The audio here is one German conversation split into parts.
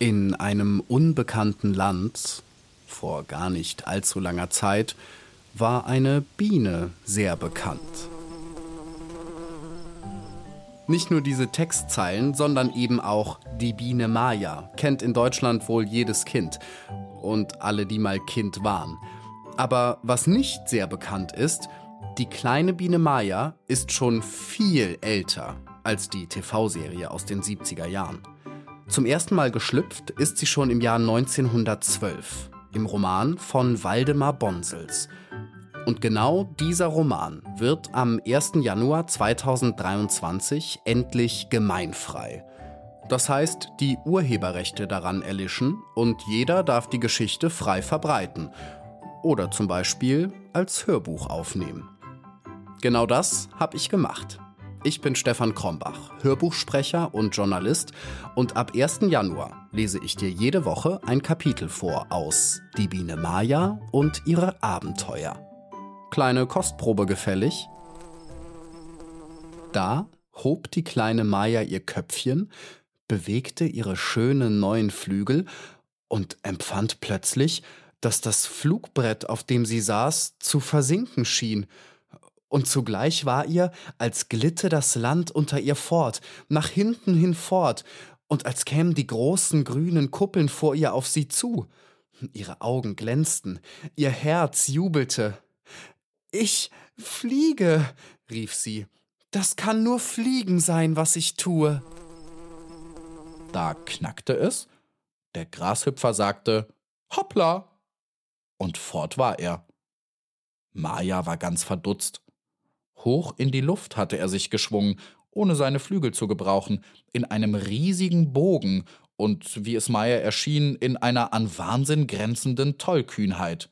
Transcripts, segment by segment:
In einem unbekannten Land, vor gar nicht allzu langer Zeit, war eine Biene sehr bekannt. Nicht nur diese Textzeilen, sondern eben auch die Biene Maya kennt in Deutschland wohl jedes Kind und alle, die mal Kind waren. Aber was nicht sehr bekannt ist, die kleine Biene Maya ist schon viel älter als die TV-Serie aus den 70er Jahren. Zum ersten Mal geschlüpft ist sie schon im Jahr 1912 im Roman von Waldemar Bonsels. Und genau dieser Roman wird am 1. Januar 2023 endlich gemeinfrei. Das heißt, die Urheberrechte daran erlischen und jeder darf die Geschichte frei verbreiten oder zum Beispiel als Hörbuch aufnehmen. Genau das habe ich gemacht. Ich bin Stefan Krombach, Hörbuchsprecher und Journalist und ab 1. Januar lese ich dir jede Woche ein Kapitel vor aus Die Biene Maya und ihre Abenteuer. Kleine Kostprobe gefällig? Da hob die kleine Maya ihr Köpfchen, bewegte ihre schönen neuen Flügel und empfand plötzlich, dass das Flugbrett, auf dem sie saß, zu versinken schien – und zugleich war ihr, als glitte das Land unter ihr fort, nach hinten hinfort, und als kämen die großen grünen Kuppeln vor ihr auf sie zu. Ihre Augen glänzten, ihr Herz jubelte. Ich fliege, rief sie. Das kann nur Fliegen sein, was ich tue. Da knackte es, der Grashüpfer sagte Hoppla, und fort war er. Maja war ganz verdutzt. Hoch in die Luft hatte er sich geschwungen, ohne seine Flügel zu gebrauchen, in einem riesigen Bogen und, wie es Meyer erschien, in einer an Wahnsinn grenzenden Tollkühnheit.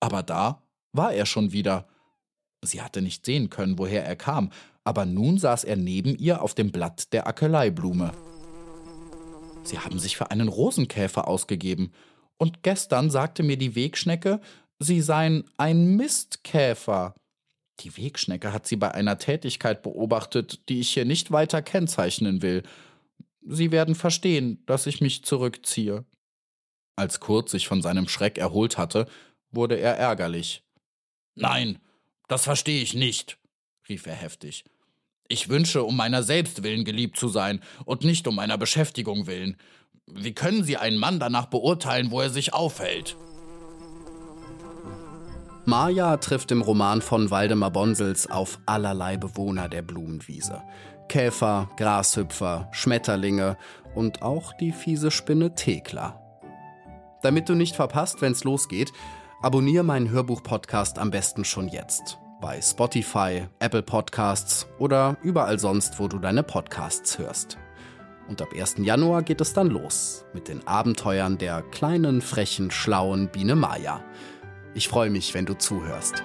Aber da war er schon wieder. Sie hatte nicht sehen können, woher er kam, aber nun saß er neben ihr auf dem Blatt der Akeleiblume. Sie haben sich für einen Rosenkäfer ausgegeben, und gestern sagte mir die Wegschnecke, sie seien ein Mistkäfer. Die Wegschnecke hat sie bei einer Tätigkeit beobachtet, die ich hier nicht weiter kennzeichnen will. Sie werden verstehen, dass ich mich zurückziehe. Als Kurt sich von seinem Schreck erholt hatte, wurde er ärgerlich. Nein, das verstehe ich nicht, rief er heftig. Ich wünsche, um meiner selbst willen geliebt zu sein und nicht um meiner Beschäftigung willen. Wie können Sie einen Mann danach beurteilen, wo er sich aufhält? Maja trifft im Roman von Waldemar Bonsels auf allerlei Bewohner der Blumenwiese. Käfer, Grashüpfer, Schmetterlinge und auch die fiese Spinne Thekla. Damit du nicht verpasst, wenn's losgeht, abonniere meinen Hörbuch-Podcast am besten schon jetzt. Bei Spotify, Apple Podcasts oder überall sonst, wo du deine Podcasts hörst. Und ab 1. Januar geht es dann los mit den Abenteuern der kleinen, frechen, schlauen Biene Maya. Ich freue mich, wenn du zuhörst.